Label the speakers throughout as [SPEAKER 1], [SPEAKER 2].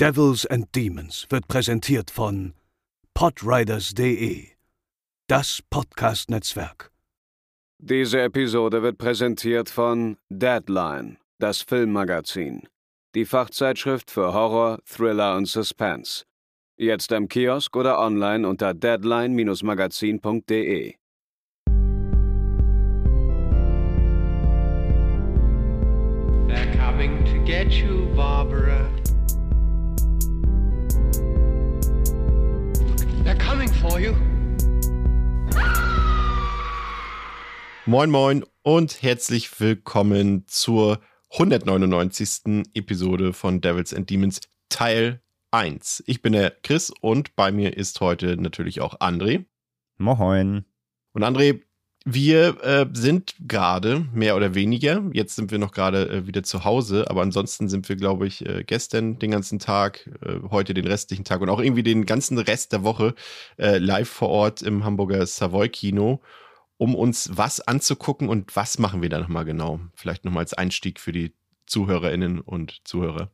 [SPEAKER 1] Devils and Demons wird präsentiert von podriders.de, das Podcast-Netzwerk.
[SPEAKER 2] Diese Episode wird präsentiert von Deadline, das Filmmagazin, die Fachzeitschrift für Horror, Thriller und Suspense. Jetzt im Kiosk oder online unter deadline-magazin.de.
[SPEAKER 3] They're coming to get you, Barbara. For you.
[SPEAKER 4] Moin Moin und herzlich willkommen zur 199. Episode von Devils and Demons Teil 1. Ich bin der Chris und bei mir ist heute natürlich auch André.
[SPEAKER 5] Moin.
[SPEAKER 4] Und André, wir äh, sind gerade mehr oder weniger, jetzt sind wir noch gerade äh, wieder zu Hause, aber ansonsten sind wir, glaube ich, äh, gestern den ganzen Tag, äh, heute den restlichen Tag und auch irgendwie den ganzen Rest der Woche äh, live vor Ort im Hamburger Savoy Kino, um uns was anzugucken und was machen wir da nochmal genau? Vielleicht nochmal als Einstieg für die ZuhörerInnen und Zuhörer.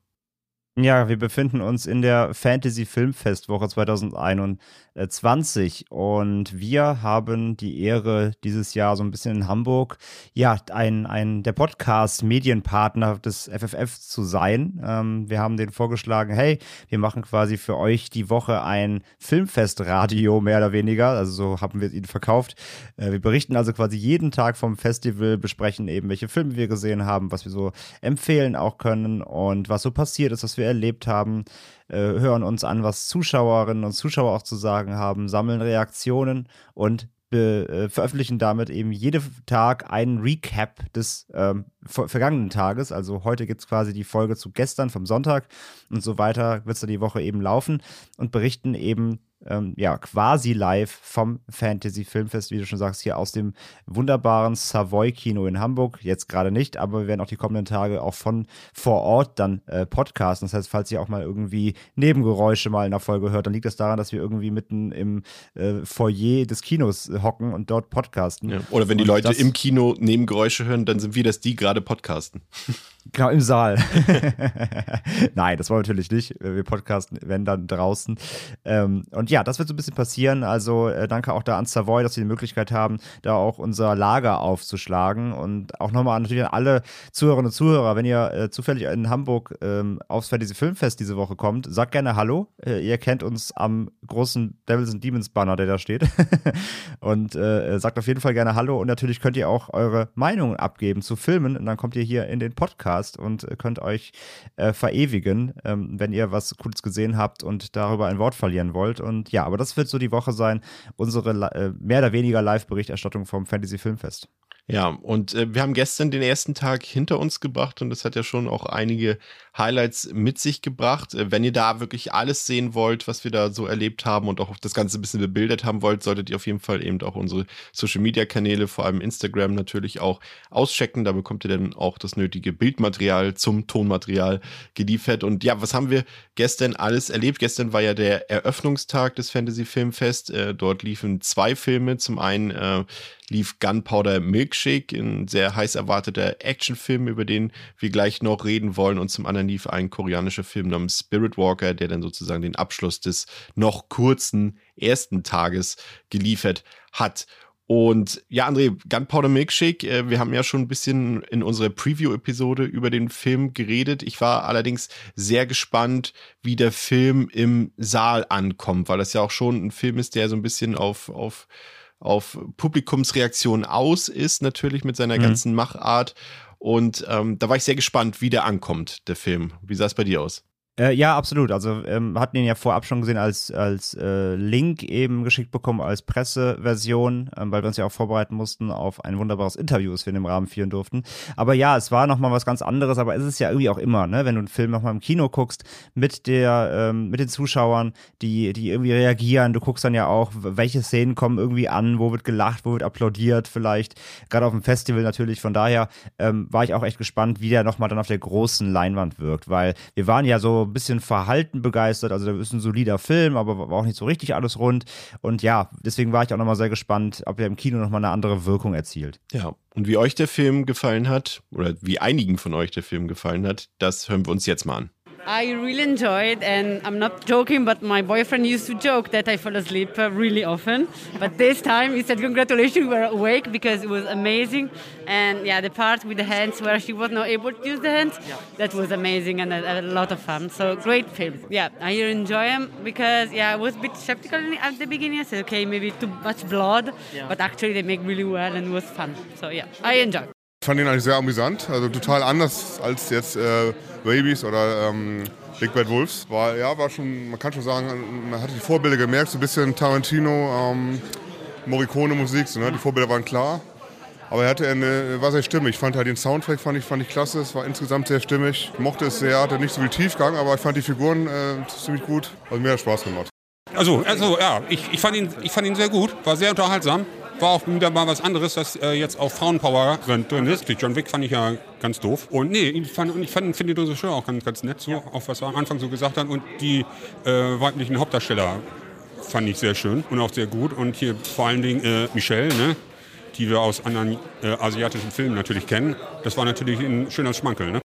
[SPEAKER 5] Ja, wir befinden uns in der Fantasy Filmfestwoche 2021 und wir haben die Ehre, dieses Jahr so ein bisschen in Hamburg, ja, ein, ein der Podcast-Medienpartner des FFF zu sein. Ähm, wir haben den vorgeschlagen, hey, wir machen quasi für euch die Woche ein Filmfestradio, mehr oder weniger. Also so haben wir es ihnen verkauft. Äh, wir berichten also quasi jeden Tag vom Festival, besprechen eben, welche Filme wir gesehen haben, was wir so empfehlen auch können und was so passiert ist, was wir erlebt haben, äh, hören uns an, was Zuschauerinnen und Zuschauer auch zu sagen haben, sammeln Reaktionen und äh, veröffentlichen damit eben jeden Tag einen Recap des ähm, ver vergangenen Tages. Also heute gibt es quasi die Folge zu gestern vom Sonntag und so weiter wird es dann die Woche eben laufen und berichten eben ähm, ja, quasi live vom Fantasy Filmfest, wie du schon sagst, hier aus dem wunderbaren Savoy Kino in Hamburg. Jetzt gerade nicht, aber wir werden auch die kommenden Tage auch von vor Ort dann äh, podcasten. Das heißt, falls ihr auch mal irgendwie Nebengeräusche mal in der Folge hört, dann liegt das daran, dass wir irgendwie mitten im äh, Foyer des Kinos hocken und dort podcasten.
[SPEAKER 4] Ja. Oder wenn die
[SPEAKER 5] und
[SPEAKER 4] Leute im Kino Nebengeräusche hören, dann sind wir das, die gerade podcasten.
[SPEAKER 5] Genau, im Saal. Nein, das wollen wir natürlich nicht. Wir podcasten, wenn dann draußen. Ähm, und ja, das wird so ein bisschen passieren. Also äh, danke auch da an Savoy, dass sie die Möglichkeit haben, da auch unser Lager aufzuschlagen. Und auch nochmal natürlich an alle Zuhörerinnen und Zuhörer, wenn ihr äh, zufällig in Hamburg ähm, aufs Fantasy Filmfest diese Woche kommt, sagt gerne Hallo. Äh, ihr kennt uns am großen Devils and Demons Banner, der da steht. und äh, sagt auf jeden Fall gerne Hallo. Und natürlich könnt ihr auch eure Meinungen abgeben zu Filmen. Und dann kommt ihr hier in den Podcast und könnt euch äh, verewigen, ähm, wenn ihr was Cooles gesehen habt und darüber ein Wort verlieren wollt. Und ja, aber das wird so die Woche sein, unsere äh, mehr oder weniger Live-Berichterstattung vom Fantasy Filmfest.
[SPEAKER 4] Ja, und äh, wir haben gestern den ersten Tag hinter uns gebracht und das hat ja schon auch einige Highlights mit sich gebracht. Äh, wenn ihr da wirklich alles sehen wollt, was wir da so erlebt haben und auch das Ganze ein bisschen bebildert haben wollt, solltet ihr auf jeden Fall eben auch unsere Social Media Kanäle, vor allem Instagram natürlich auch auschecken. Da bekommt ihr dann auch das nötige Bildmaterial zum Tonmaterial geliefert. Und ja, was haben wir gestern alles erlebt? Gestern war ja der Eröffnungstag des Fantasy Filmfest. Äh, dort liefen zwei Filme. Zum einen äh, lief Gunpowder Milkshake, ein sehr heiß erwarteter Actionfilm, über den wir gleich noch reden wollen. Und zum anderen lief ein koreanischer Film namens Spirit Walker, der dann sozusagen den Abschluss des noch kurzen ersten Tages geliefert hat. Und ja, André, Gunpowder Milkshake, äh, wir haben ja schon ein bisschen in unserer Preview-Episode über den Film geredet. Ich war allerdings sehr gespannt, wie der Film im Saal ankommt, weil das ja auch schon ein Film ist, der so ein bisschen auf, auf auf Publikumsreaktion aus ist, natürlich mit seiner mhm. ganzen Machart. Und ähm, da war ich sehr gespannt, wie der ankommt, der Film. Wie sah es bei dir aus?
[SPEAKER 5] Äh, ja, absolut. Also ähm, hatten ihn ja vorab schon gesehen als, als äh, Link eben geschickt bekommen, als Presseversion, ähm, weil wir uns ja auch vorbereiten mussten auf ein wunderbares Interview, das wir in dem Rahmen führen durften. Aber ja, es war nochmal was ganz anderes, aber es ist ja irgendwie auch immer, ne, wenn du einen Film nochmal im Kino guckst, mit der, ähm, mit den Zuschauern, die, die irgendwie reagieren, du guckst dann ja auch, welche Szenen kommen irgendwie an, wo wird gelacht, wo wird applaudiert, vielleicht, gerade auf dem Festival natürlich, von daher ähm, war ich auch echt gespannt, wie der nochmal dann auf der großen Leinwand wirkt, weil wir waren ja so ein bisschen verhalten begeistert. Also, der ist ein solider Film, aber war auch nicht so richtig alles rund. Und ja, deswegen war ich auch nochmal sehr gespannt, ob er im Kino nochmal eine andere Wirkung erzielt.
[SPEAKER 4] Ja, und wie euch der Film gefallen hat, oder wie einigen von euch der Film gefallen hat, das hören wir uns jetzt mal an.
[SPEAKER 6] I really enjoyed, and I'm not joking, but my boyfriend used to joke that I fall asleep uh, really often. But this time he said, Congratulations, we're awake because it was amazing. And yeah, the part with the hands where she was not able to use the hands, yeah. that was amazing and had a lot of fun. So great film. Yeah, I enjoy him because yeah, I was a bit skeptical at the beginning. I said, okay, maybe too much blood, yeah. but actually they make really well and it was fun. So yeah, I enjoy.
[SPEAKER 7] Ich fand ihn eigentlich sehr amüsant, also total anders als jetzt äh, Babies oder ähm, Big Bad Wolves. War, ja, war schon, man kann schon sagen, man hat die Vorbilder gemerkt, so ein bisschen Tarantino, ähm, Morricone-Musik, so, ne? die Vorbilder waren klar. Aber er hatte eine, war sehr stimmig. Ich fand halt den Soundtrack fand ich, fand ich klasse. Es war insgesamt sehr stimmig. Ich mochte es sehr, hatte nicht so viel Tiefgang, aber ich fand die Figuren äh, ziemlich gut. Also mir hat Spaß gemacht.
[SPEAKER 8] Also, also ja, ich, ich, fand ihn, ich fand ihn sehr gut, war sehr unterhaltsam war auch wieder mal was anderes, dass äh, jetzt auch Frauenpower drin ist. Die John Wick fand ich ja ganz doof. Und nee, ich fand, ich fand, finde die Regisseur auch ganz, ganz nett, so, auch was er am Anfang so gesagt hat. Und die äh, weiblichen Hauptdarsteller fand ich sehr schön und auch sehr gut. Und hier vor allen Dingen äh, Michelle, ne? die wir aus anderen äh, asiatischen Filmen natürlich kennen. Das war natürlich ein schöner Schmankel. Ne?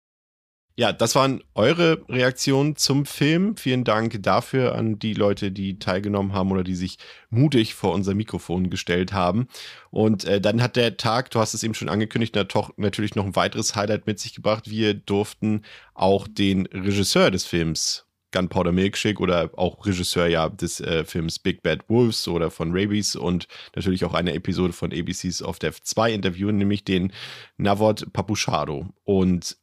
[SPEAKER 4] Ja, das waren eure Reaktionen zum Film. Vielen Dank dafür an die Leute, die teilgenommen haben oder die sich mutig vor unser Mikrofon gestellt haben. Und äh, dann hat der Tag, du hast es eben schon angekündigt, natürlich noch ein weiteres Highlight mit sich gebracht. Wir durften auch den Regisseur des Films Gunpowder Milkshake oder auch Regisseur ja des äh, Films Big Bad Wolves oder von Rabies und natürlich auch eine Episode von ABCs of Death 2 interviewen, nämlich den Navod Papuchado. Und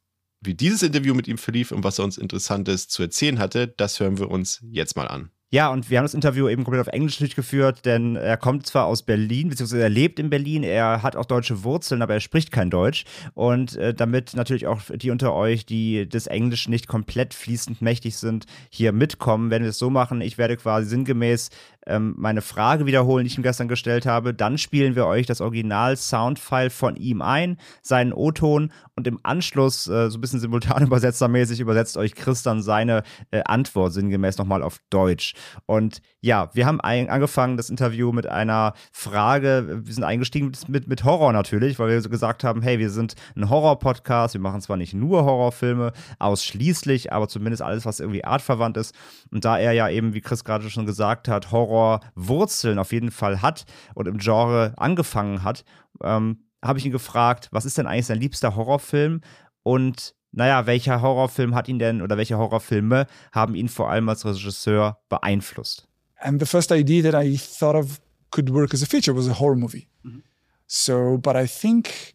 [SPEAKER 4] wie dieses Interview mit ihm verlief und was er uns Interessantes zu erzählen hatte, das hören wir uns jetzt mal an.
[SPEAKER 5] Ja, und wir haben das Interview eben komplett auf Englisch durchgeführt, denn er kommt zwar aus Berlin, beziehungsweise er lebt in Berlin, er hat auch deutsche Wurzeln, aber er spricht kein Deutsch. Und äh, damit natürlich auch die unter euch, die des Englischen nicht komplett fließend mächtig sind, hier mitkommen, werden wir es so machen. Ich werde quasi sinngemäß ähm, meine Frage wiederholen, die ich ihm gestern gestellt habe. Dann spielen wir euch das Original-Soundfile von ihm ein, seinen O-Ton und im Anschluss, äh, so ein bisschen simultan-übersetzermäßig, übersetzt euch Chris dann seine äh, Antwort sinngemäß nochmal auf Deutsch. Und ja, wir haben ein, angefangen das Interview mit einer Frage. Wir sind eingestiegen mit, mit, Horror natürlich, weil wir so gesagt haben, hey, wir sind ein Horror-Podcast. Wir machen zwar nicht nur Horrorfilme, ausschließlich, aber zumindest alles, was irgendwie artverwandt ist. Und da er ja eben, wie Chris gerade schon gesagt hat, Horror-Wurzeln auf jeden Fall hat und im Genre angefangen hat, ähm, habe ich ihn gefragt, was ist denn eigentlich sein liebster Horrorfilm? Und naja, welcher Horrorfilm hat ihn denn oder welche Horrorfilme haben ihn vor allem als Regisseur beeinflusst?
[SPEAKER 9] And the first idea that I thought of could work as a feature was a horror movie. Mm-hmm. So, but I think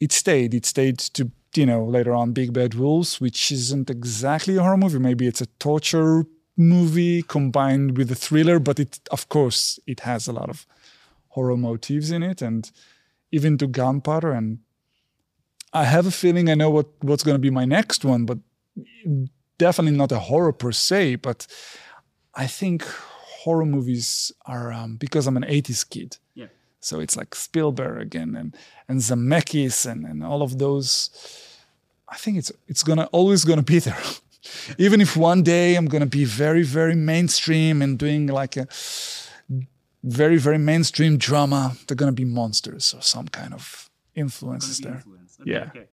[SPEAKER 9] it stayed. It stayed to, you know, later on Big Bad Wolves, which isn't exactly a horror movie. Maybe it's a torture movie combined with a thriller, but it, of course, it has a lot of horror motifs in it. And even to Gunpowder and I have a feeling I know what what's going to be my next one, but definitely not a horror per se. But I think horror movies are um, because I'm an '80s kid. Yeah. So it's like Spielberg and and, and Zemeckis and, and all of those. I think it's it's gonna always gonna be there. Even if one day I'm gonna be very very mainstream and doing like a very very mainstream drama, they're gonna be monsters or some kind of influences there. Influence. Okay, yeah. Okay.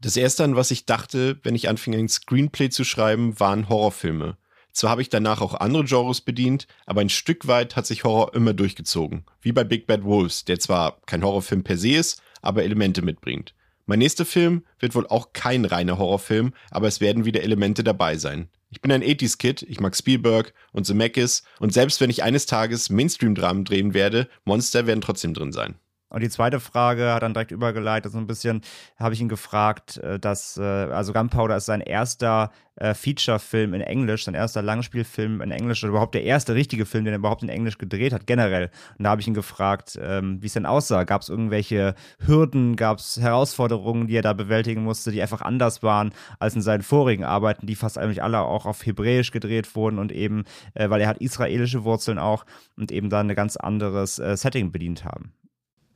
[SPEAKER 4] Das erste, an was ich dachte, wenn ich anfing, ein Screenplay zu schreiben, waren Horrorfilme. Zwar habe ich danach auch andere Genres bedient, aber ein Stück weit hat sich Horror immer durchgezogen. Wie bei Big Bad Wolves, der zwar kein Horrorfilm per se ist, aber Elemente mitbringt. Mein nächster Film wird wohl auch kein reiner Horrorfilm, aber es werden wieder Elemente dabei sein. Ich bin ein 80s-Kid, ich mag Spielberg und Zemeckis und selbst wenn ich eines Tages Mainstream-Dramen drehen werde, Monster werden trotzdem drin sein.
[SPEAKER 5] Und die zweite Frage hat dann direkt übergeleitet, so ein bisschen habe ich ihn gefragt, äh, dass, äh, also Gunpowder ist sein erster äh, Feature-Film in Englisch, sein erster Langspielfilm in Englisch oder überhaupt der erste richtige Film, den er überhaupt in Englisch gedreht hat, generell. Und da habe ich ihn gefragt, ähm, wie es denn aussah. Gab es irgendwelche Hürden, gab es Herausforderungen, die er da bewältigen musste, die einfach anders waren als in seinen vorigen Arbeiten, die fast eigentlich alle auch auf Hebräisch gedreht wurden und eben, weil er hat israelische Wurzeln auch und eben da ein ganz anderes Setting bedient haben.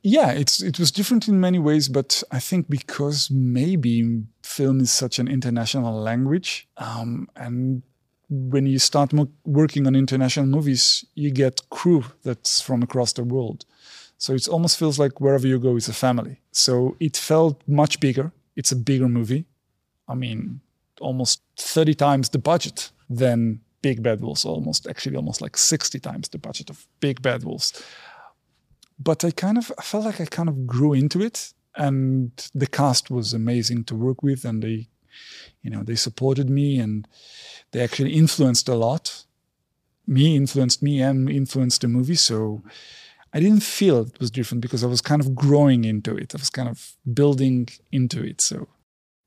[SPEAKER 9] Yeah, it's it was different in many ways, but I think because maybe film is such an international language, um, and when you start mo- working on international movies, you get crew that's from across the world. So it almost feels like wherever you go, it's a family. So it felt much bigger. It's a bigger movie. I mean, almost 30 times the budget than Big Bad Wolves, almost actually almost like 60 times the budget of Big Bad Wolves. But I kind of I felt like I kind of grew into it, and the cast was amazing to work with, and they, you know, they supported me, and they actually influenced a lot. Me influenced me and influenced the movie, so I didn't feel it was different because I was kind of growing into it. I was kind of building into it. So.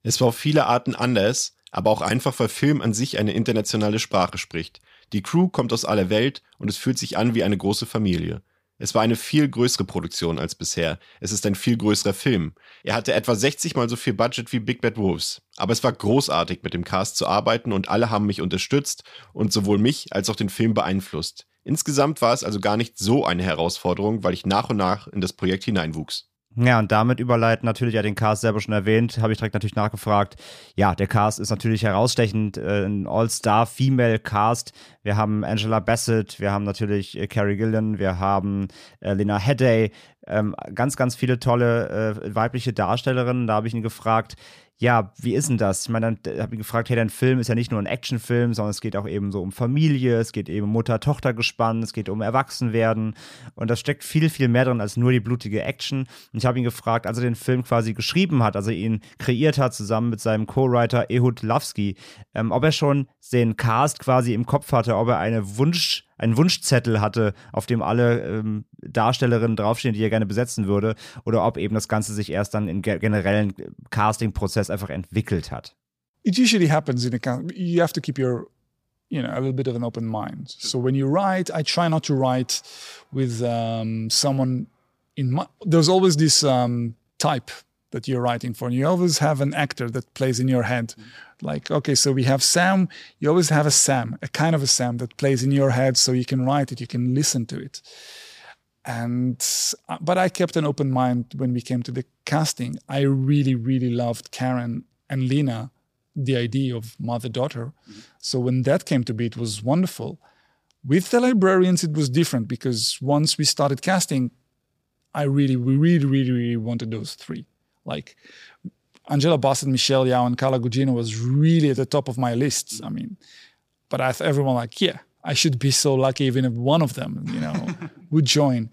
[SPEAKER 4] Es war auf viele Arten anders, aber auch einfach, weil Film an sich eine internationale Sprache spricht. Die Crew kommt aus aller Welt und es fühlt sich an wie eine große Familie. Es war eine viel größere Produktion als bisher. Es ist ein viel größerer Film. Er hatte etwa 60 mal so viel Budget wie Big Bad Wolves. Aber es war großartig, mit dem Cast zu arbeiten und alle haben mich unterstützt und sowohl mich als auch den Film beeinflusst. Insgesamt war es also gar nicht so eine Herausforderung, weil ich nach und nach in das Projekt hineinwuchs.
[SPEAKER 5] Ja, und damit überleiten natürlich ja den Cast selber schon erwähnt, habe ich direkt natürlich nachgefragt. Ja, der Cast ist natürlich herausstechend, äh, ein All-Star-Female-Cast. Wir haben Angela Bassett, wir haben natürlich äh, Carrie Gillian, wir haben äh, Lena Headey, ähm, ganz, ganz viele tolle äh, weibliche Darstellerinnen. Da habe ich ihn gefragt, ja, wie ist denn das? Ich meine, dann habe ich gefragt, hey, dein Film ist ja nicht nur ein Actionfilm, sondern es geht auch eben so um Familie, es geht eben um Mutter-Tochter-Gespann, es geht um Erwachsenwerden und da steckt viel, viel mehr drin als nur die blutige Action. Und ich habe ihn gefragt, als er den Film quasi geschrieben hat, also ihn kreiert hat, zusammen mit seinem Co-Writer Ehud Lavsky, ähm, ob er schon den Cast quasi im Kopf hatte, ob er eine Wunsch einen Wunschzettel hatte, auf dem alle ähm, Darstellerinnen draufstehen, die er gerne besetzen würde, oder ob eben das Ganze sich erst dann im generellen Casting-Prozess einfach entwickelt hat.
[SPEAKER 9] It usually happens in a you have to keep your you know a little bit of an open mind. So when you write, I try not to write with um, someone in my. There's always this um, type that you're writing for, and you always have an actor that plays in your head. Like, okay, so we have Sam. You always have a Sam, a kind of a Sam that plays in your head, so you can write it, you can listen to it. And uh, but I kept an open mind when we came to the casting. I really, really loved Karen and Lena, the idea of mother daughter. Mm-hmm. So when that came to be, it was wonderful. With the librarians, it was different because once we started casting, I really, we really, really, really wanted those three. Like Angela Bassett, Michelle Yao, and Carla Gugino was really at the top of my list. I mean, but I thought everyone like, yeah, I should be so lucky even if one of them, you know, would join.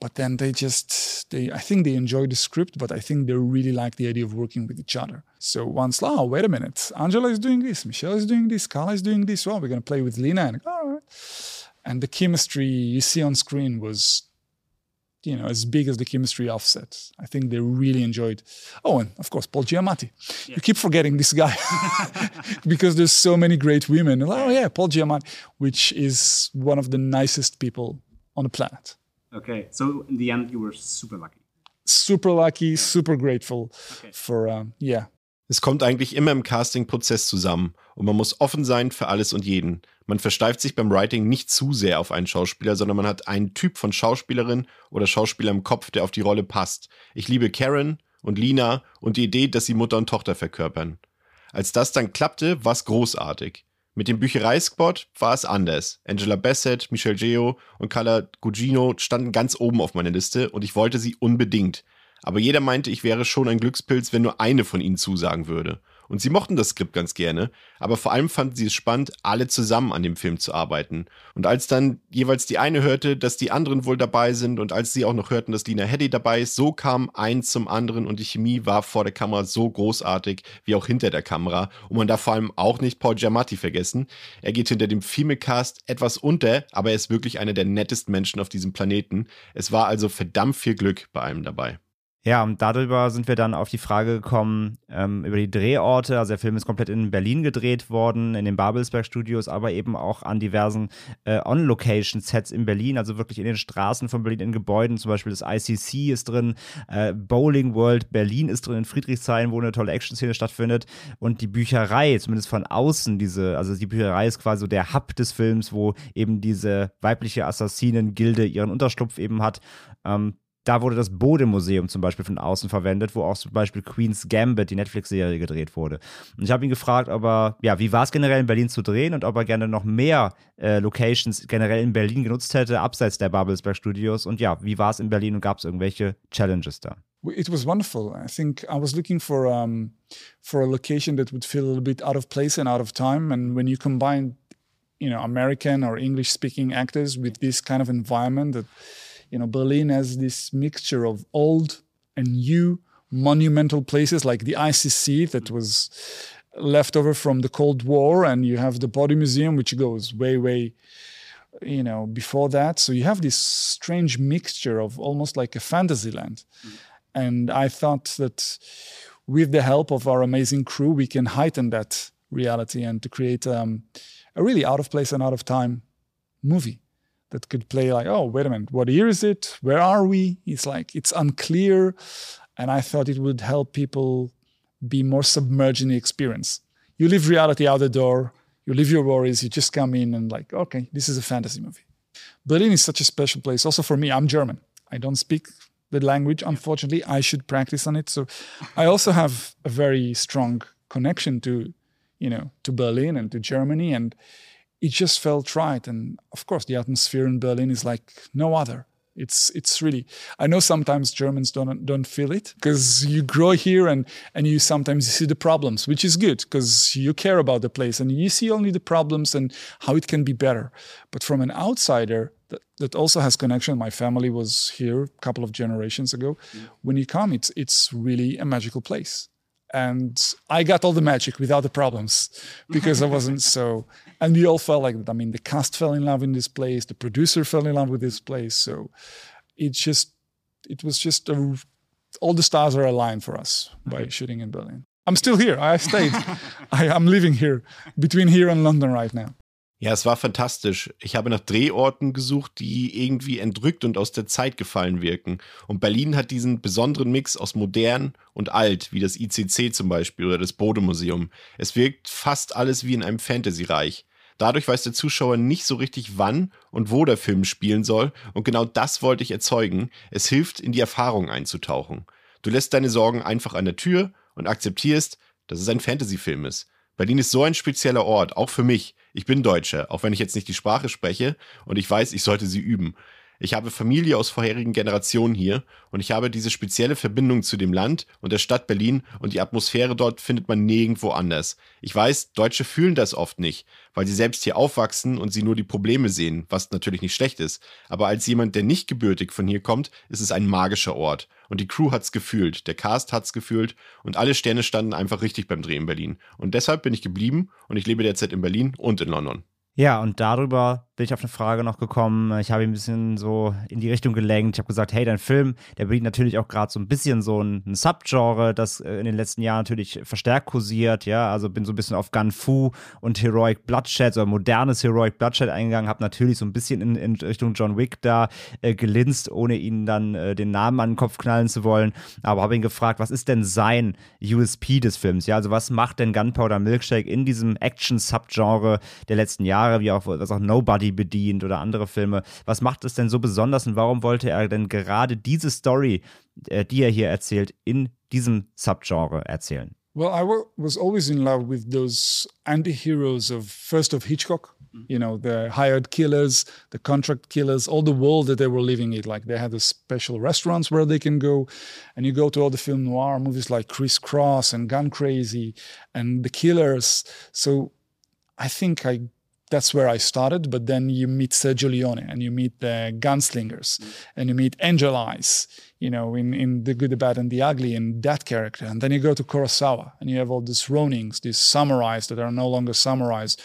[SPEAKER 9] But then they just, they, I think they enjoy the script, but I think they really like the idea of working with each other. So once, oh, wait a minute, Angela is doing this, Michelle is doing this, Carla is doing this. Well, we're going to play with Lena. And, all right. and the chemistry you see on screen was you know, as big as the chemistry offset. I think they really enjoyed. Oh, and of course, Paul Giamatti. Yeah. You keep forgetting this guy because there's so many great women. Oh yeah, Paul Giamatti, which is one of the nicest people on the planet.
[SPEAKER 10] Okay, so in the end, you were super lucky.
[SPEAKER 9] Super lucky, yeah. super grateful okay. for um, yeah.
[SPEAKER 4] Es kommt eigentlich immer im Casting-Prozess zusammen und man muss offen sein für alles und jeden. Man versteift sich beim Writing nicht zu sehr auf einen Schauspieler, sondern man hat einen Typ von Schauspielerin oder Schauspieler im Kopf, der auf die Rolle passt. Ich liebe Karen und Lina und die Idee, dass sie Mutter und Tochter verkörpern. Als das dann klappte, war es großartig. Mit dem Büchereisquad war es anders. Angela Bassett, Michelle Geo und Carla Gugino standen ganz oben auf meiner Liste und ich wollte sie unbedingt. Aber jeder meinte, ich wäre schon ein Glückspilz, wenn nur eine von ihnen zusagen würde. Und sie mochten das Skript ganz gerne, aber vor allem fanden sie es spannend, alle zusammen an dem Film zu arbeiten. Und als dann jeweils die eine hörte, dass die anderen wohl dabei sind und als sie auch noch hörten, dass Lina Headey dabei ist, so kam eins zum anderen und die Chemie war vor der Kamera so großartig wie auch hinter der Kamera. Und man darf vor allem auch nicht Paul Giamatti vergessen. Er geht hinter dem Female-Cast etwas unter, aber er ist wirklich einer der nettesten Menschen auf diesem Planeten. Es war also verdammt viel Glück bei einem dabei.
[SPEAKER 5] Ja, und darüber sind wir dann auf die Frage gekommen, ähm, über die Drehorte. Also der Film ist komplett in Berlin gedreht worden, in den Babelsberg Studios, aber eben auch an diversen äh, On-Location-Sets in Berlin, also wirklich in den Straßen von Berlin, in Gebäuden. Zum Beispiel das ICC ist drin, äh, Bowling World Berlin ist drin, in Friedrichshain, wo eine tolle Action-Szene stattfindet. Und die Bücherei, zumindest von außen, diese, also die Bücherei ist quasi so der Hub des Films, wo eben diese weibliche Assassinen-Gilde ihren Unterschlupf eben hat. Ähm, da wurde das Bode-Museum zum Beispiel von außen verwendet, wo auch zum Beispiel Queen's Gambit, die Netflix-Serie, gedreht wurde. Und ich habe ihn gefragt, ob er, ja, wie war es generell in Berlin zu drehen und ob er gerne noch mehr äh, Locations generell in Berlin genutzt hätte, abseits der Babelsberg Studios. Und ja, wie war es in Berlin und gab es irgendwelche Challenges da?
[SPEAKER 9] it was wonderful. I think I was looking for um, for a location that would feel a little bit out of place and out of time. And when you combine, you know, American or English speaking actors with this kind of environment, that you know, Berlin has this mixture of old and new monumental places like the ICC that was left over from the Cold War, and you have the Body Museum, which goes way, way you know before that. So you have this strange mixture of almost like a fantasy land. And i thought that with the help of our amazing crew we can heighten that reality and to create um, a really out of place and out of time movie that could play like oh wait a minute what year is it where are we it's like it's unclear and i thought it would help people be more submerged in the experience you leave reality out the door you leave your worries, you just come in and like, okay, this is a fantasy movie. Berlin is such a special place. Also for me, I'm German. I don't speak the language, unfortunately. I should practice on it. So I also have a very strong connection to, you know, to Berlin and to Germany. And it just felt right. And of course, the atmosphere in Berlin is like no other. It's it's really. I know sometimes Germans don't don't feel it because you grow here and and you sometimes see the problems, which is good because you care about the place and you see only the problems and how it can be better. But from an outsider that, that also has connection, my family was here a couple of generations ago. Mm. When you come, it's it's really a magical place and I got all the magic without the problems because I wasn't so. And we all felt like I mean, the cast fell in love in this place, the producer fell in love with this place. So it just, it was just a, all the stars are aligned for us by shooting in Berlin. I'm still here. I stayed. I, I'm living here between here and London right now.
[SPEAKER 4] Ja, es war fantastisch. Ich habe nach Drehorten gesucht, die irgendwie entrückt und aus der Zeit gefallen wirken. Und Berlin hat diesen besonderen Mix aus modern und alt, wie das ICC zum Beispiel oder das Bode-Museum. Es wirkt fast alles wie in einem Fantasy-Reich. Dadurch weiß der Zuschauer nicht so richtig, wann und wo der Film spielen soll. Und genau das wollte ich erzeugen. Es hilft, in die Erfahrung einzutauchen. Du lässt deine Sorgen einfach an der Tür und akzeptierst, dass es ein Fantasy-Film ist. Berlin ist so ein spezieller Ort, auch für mich. Ich bin Deutscher, auch wenn ich jetzt nicht die Sprache spreche und ich weiß, ich sollte sie üben. Ich habe Familie aus vorherigen Generationen hier und ich habe diese spezielle Verbindung zu dem Land und der Stadt Berlin und die Atmosphäre dort findet man nirgendwo anders. Ich weiß, Deutsche fühlen das oft nicht, weil sie selbst hier aufwachsen und sie nur die Probleme sehen, was natürlich nicht schlecht ist. Aber als jemand, der nicht gebürtig von hier kommt, ist es ein magischer Ort. Und die Crew hat's gefühlt, der Cast hat's gefühlt und alle Sterne standen einfach richtig beim Dreh in Berlin. Und deshalb bin ich geblieben und ich lebe derzeit in Berlin und in London.
[SPEAKER 5] Ja, und darüber bin ich auf eine Frage noch gekommen. Ich habe ihn ein bisschen so in die Richtung gelenkt. Ich habe gesagt, hey, dein Film, der bietet natürlich auch gerade so ein bisschen so ein, ein Subgenre, das äh, in den letzten Jahren natürlich verstärkt kursiert. Ja, also bin so ein bisschen auf Gun Fu und Heroic Bloodshed oder modernes Heroic Bloodshed eingegangen. Habe natürlich so ein bisschen in, in Richtung John Wick da äh, gelinst, ohne ihnen dann äh, den Namen an den Kopf knallen zu wollen. Aber habe ihn gefragt, was ist denn sein USP des Films? Ja, also was macht denn Gunpowder Milkshake in diesem Action-Subgenre der letzten Jahre, wie auch was auch Nobody bedient oder andere Filme? Was macht es denn so besonders und warum wollte er denn gerade diese Story, äh, die er hier erzählt, in diesem Subgenre erzählen?
[SPEAKER 9] Well, I wa- was always in love with those anti-heroes of first of Hitchcock. You know, the hired killers, the contract killers, all the world that they were living in. Like they had the special restaurants where they can go, and you go to all the film noir movies like Criss Cross and Gun Crazy and The Killers. So I think I that's where I started. But then you meet Sergio Leone and you meet the gunslingers mm. and you meet Angel Eyes, you know, in, in The Good, the Bad, and the Ugly, in that character. And then you go to Kurosawa and you have all these Ronings, these samurais that are no longer samurais.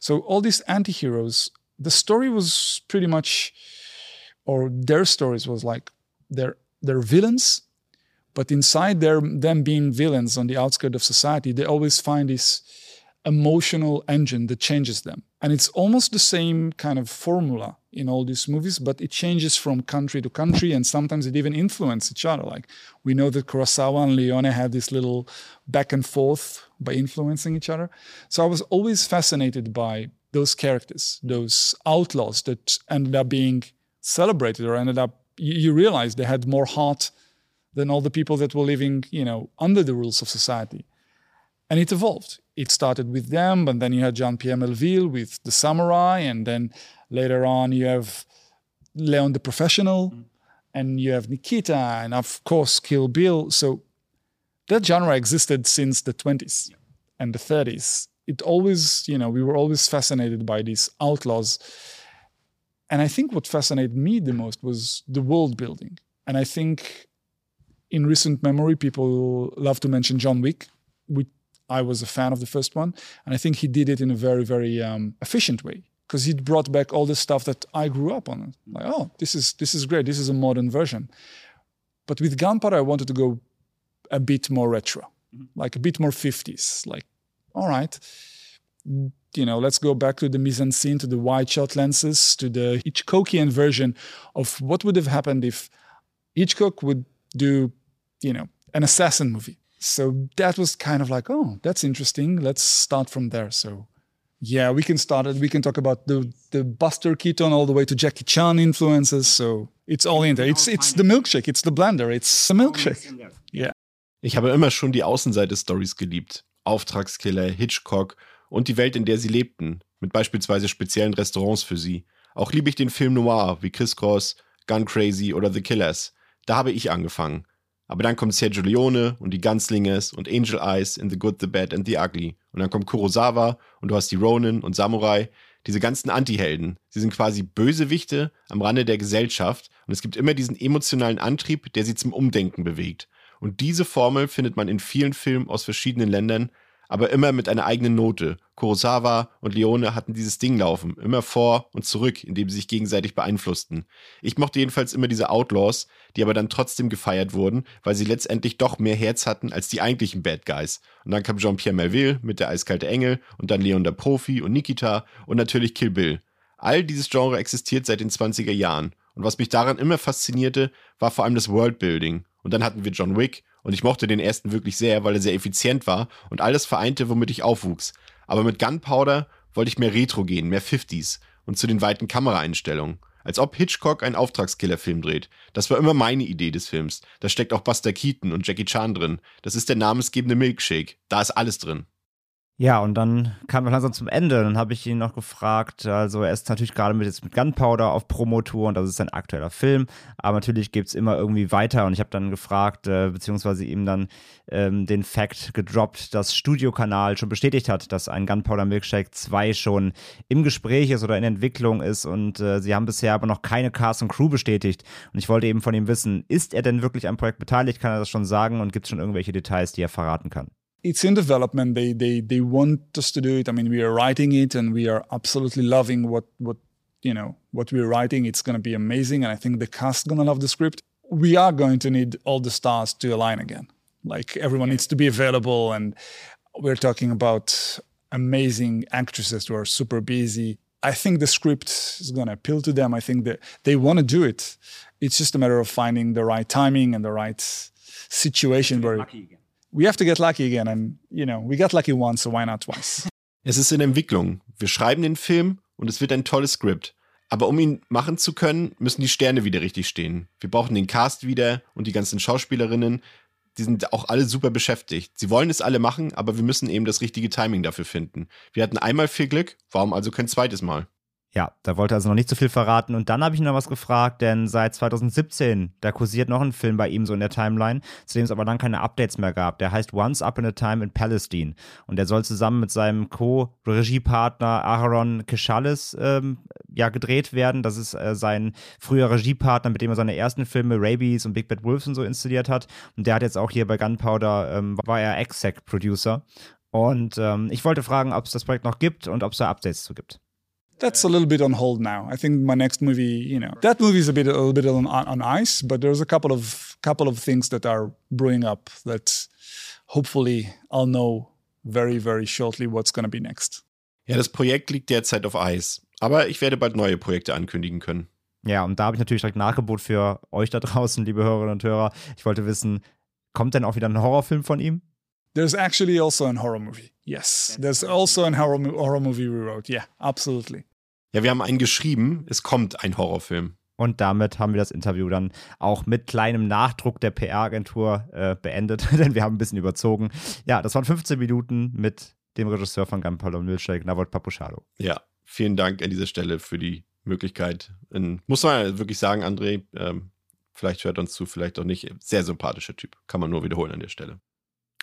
[SPEAKER 9] So all these anti-heroes, the story was pretty much, or their stories was like they're they're villains, but inside their them being villains on the outskirts of society, they always find this emotional engine that changes them. And it's almost the same kind of formula in all these movies, but it changes from country to country, and sometimes it even influences each other. Like we know that Kurosawa and Leone had this little back and forth by influencing each other. So I was always fascinated by those characters, those outlaws that ended up being celebrated or ended up you, you realize they had more heart than all the people that were living, you know, under the rules of society. And it evolved. It started with them, but then you had Jean Pierre Melville with the samurai, and then later on you have Leon the professional, mm-hmm. and you have Nikita, and of course Kill Bill. So that genre existed since the 20s and the 30s. It always, you know, we were always fascinated by these outlaws. And I think what fascinated me the most was the world building. And I think in recent memory, people love to mention John Wick. We, I was a fan of the first one, and I think he did it in a very, very um, efficient way because he brought back all the stuff that I grew up on. Like, oh, this is this is great. This is a modern version. But with Gunpowder, I wanted to go a bit more retro, like a bit more 50s. Like, all right, you know, let's go back to the mise en scene, to the wide shot lenses, to the Hitchcockian version of what would have happened if Hitchcock would do, you know, an assassin movie. So that was kind of like, oh, that's interesting. Let's start from there. So yeah, we can start it. We can talk about the the Buster Keaton all the way to Jackie Chan influences. So it's all in there. It's it's the milkshake. It's the blender. It's the milkshake. Yeah.
[SPEAKER 4] Ich habe immer schon die Außenseite-Stories geliebt. Auftragskiller, Hitchcock und die Welt, in der sie lebten, mit beispielsweise speziellen Restaurants für sie. Auch liebe ich den Film Noir wie Chris Cross, Gun Crazy oder The Killers. Da habe ich angefangen. Aber dann kommt Sergio Leone und die Gunslingers und Angel Eyes in The Good, The Bad and The Ugly. Und dann kommt Kurosawa und du hast die Ronin und Samurai. Diese ganzen Anti-Helden. Sie sind quasi Bösewichte am Rande der Gesellschaft und es gibt immer diesen emotionalen Antrieb, der sie zum Umdenken bewegt. Und diese Formel findet man in vielen Filmen aus verschiedenen Ländern, aber immer mit einer eigenen Note. Kurosawa und Leone hatten dieses Ding laufen, immer vor und zurück, indem sie sich gegenseitig beeinflussten. Ich mochte jedenfalls immer diese Outlaws, die aber dann trotzdem gefeiert wurden, weil sie letztendlich doch mehr Herz hatten als die eigentlichen Bad Guys. Und dann kam Jean-Pierre Melville mit der eiskalte Engel und dann Leon der Profi und Nikita und natürlich Kill Bill. All dieses Genre existiert seit den 20er Jahren. Und was mich daran immer faszinierte, war vor allem das Worldbuilding. Und dann hatten wir John Wick und ich mochte den ersten wirklich sehr, weil er sehr effizient war und alles vereinte, womit ich aufwuchs. Aber mit Gunpowder wollte ich mehr Retro gehen, mehr 50s und zu den weiten Kameraeinstellungen. Als ob Hitchcock einen Auftragskiller-Film dreht. Das war immer meine Idee des Films. Da steckt auch Buster Keaton und Jackie Chan drin. Das ist der namensgebende Milkshake. Da ist alles drin.
[SPEAKER 5] Ja, und dann kam er langsam zum Ende. Dann habe ich ihn noch gefragt, also er ist natürlich gerade mit, jetzt mit Gunpowder auf Promotour und das ist sein aktueller Film, aber natürlich gibt es immer irgendwie weiter. Und ich habe dann gefragt, äh, beziehungsweise ihm dann ähm, den Fact gedroppt, dass Studiokanal schon bestätigt hat, dass ein Gunpowder Milkshake 2 schon im Gespräch ist oder in Entwicklung ist. Und äh, sie haben bisher aber noch keine Cast und Crew bestätigt. Und ich wollte eben von ihm wissen, ist er denn wirklich am Projekt beteiligt, kann er das schon sagen? Und gibt es schon irgendwelche Details, die er verraten kann?
[SPEAKER 9] It's in development. They they they want us to do it. I mean, we are writing it, and we are absolutely loving what what you know what we're writing. It's going to be amazing, and I think the cast going to love the script. We are going to need all the stars to align again. Like everyone needs to be available, and we're talking about amazing actresses who are super busy. I think the script is going to appeal to them. I think that they want to do it. It's just a matter of finding the right timing and the right situation where we have to get lucky again. And, you know, we got lucky once, so why not twice?
[SPEAKER 4] Es ist in Entwicklung. Wir schreiben den Film und es wird ein tolles Skript. Aber um ihn machen zu können, müssen die Sterne wieder richtig stehen. Wir brauchen den Cast wieder und die ganzen Schauspielerinnen. Die sind auch alle super beschäftigt. Sie wollen es alle machen, aber wir müssen eben das richtige Timing dafür finden. Wir hatten einmal viel Glück, warum also kein zweites Mal?
[SPEAKER 5] Ja, da wollte er also noch nicht so viel verraten. Und dann habe ich ihn noch was gefragt, denn seit 2017, da kursiert noch ein Film bei ihm so in der Timeline, zu dem es aber dann keine Updates mehr gab. Der heißt Once Up in a Time in Palestine. Und der soll zusammen mit seinem Co-Regiepartner Aaron Keshalis ähm, ja, gedreht werden. Das ist äh, sein früher Regiepartner, mit dem er seine ersten Filme Rabies und Big Bad Wolves und so installiert hat. Und der hat jetzt auch hier bei Gunpowder, ähm, war er Exec-Producer. Und ähm, ich wollte fragen, ob es das Projekt noch gibt und ob es da Updates zu gibt.
[SPEAKER 9] That's a little bit on hold now. I think my next movie, you know, that movie is a bit a little bit on, on ice, but there's a couple of couple of things that are brewing up that hopefully I'll know very very shortly what's going to be next.
[SPEAKER 4] Ja, das Projekt liegt derzeit auf Eis, aber ich werde bald neue Projekte ankündigen können.
[SPEAKER 5] Ja, und da habe ich natürlich direkt Nachgebot für euch da draußen, liebe Hörerinnen und Hörer. Ich wollte wissen, kommt denn auch wieder ein Horrorfilm von ihm?
[SPEAKER 9] There's actually also a horror movie. Yes, there's also a horror, horror movie we wrote. Yeah, absolutely.
[SPEAKER 4] Ja, wir haben einen geschrieben. Es kommt ein Horrorfilm.
[SPEAKER 5] Und damit haben wir das Interview dann auch mit kleinem Nachdruck der PR-Agentur äh, beendet, denn wir haben ein bisschen überzogen. Ja, das waren 15 Minuten mit dem Regisseur von Gunpowder Milkshake, Navot Papuchalo.
[SPEAKER 4] Ja, vielen Dank an dieser Stelle für die Möglichkeit. In, muss man wirklich sagen, André, ähm, Vielleicht hört uns zu, vielleicht auch nicht. Sehr sympathischer Typ. Kann man nur wiederholen an der Stelle.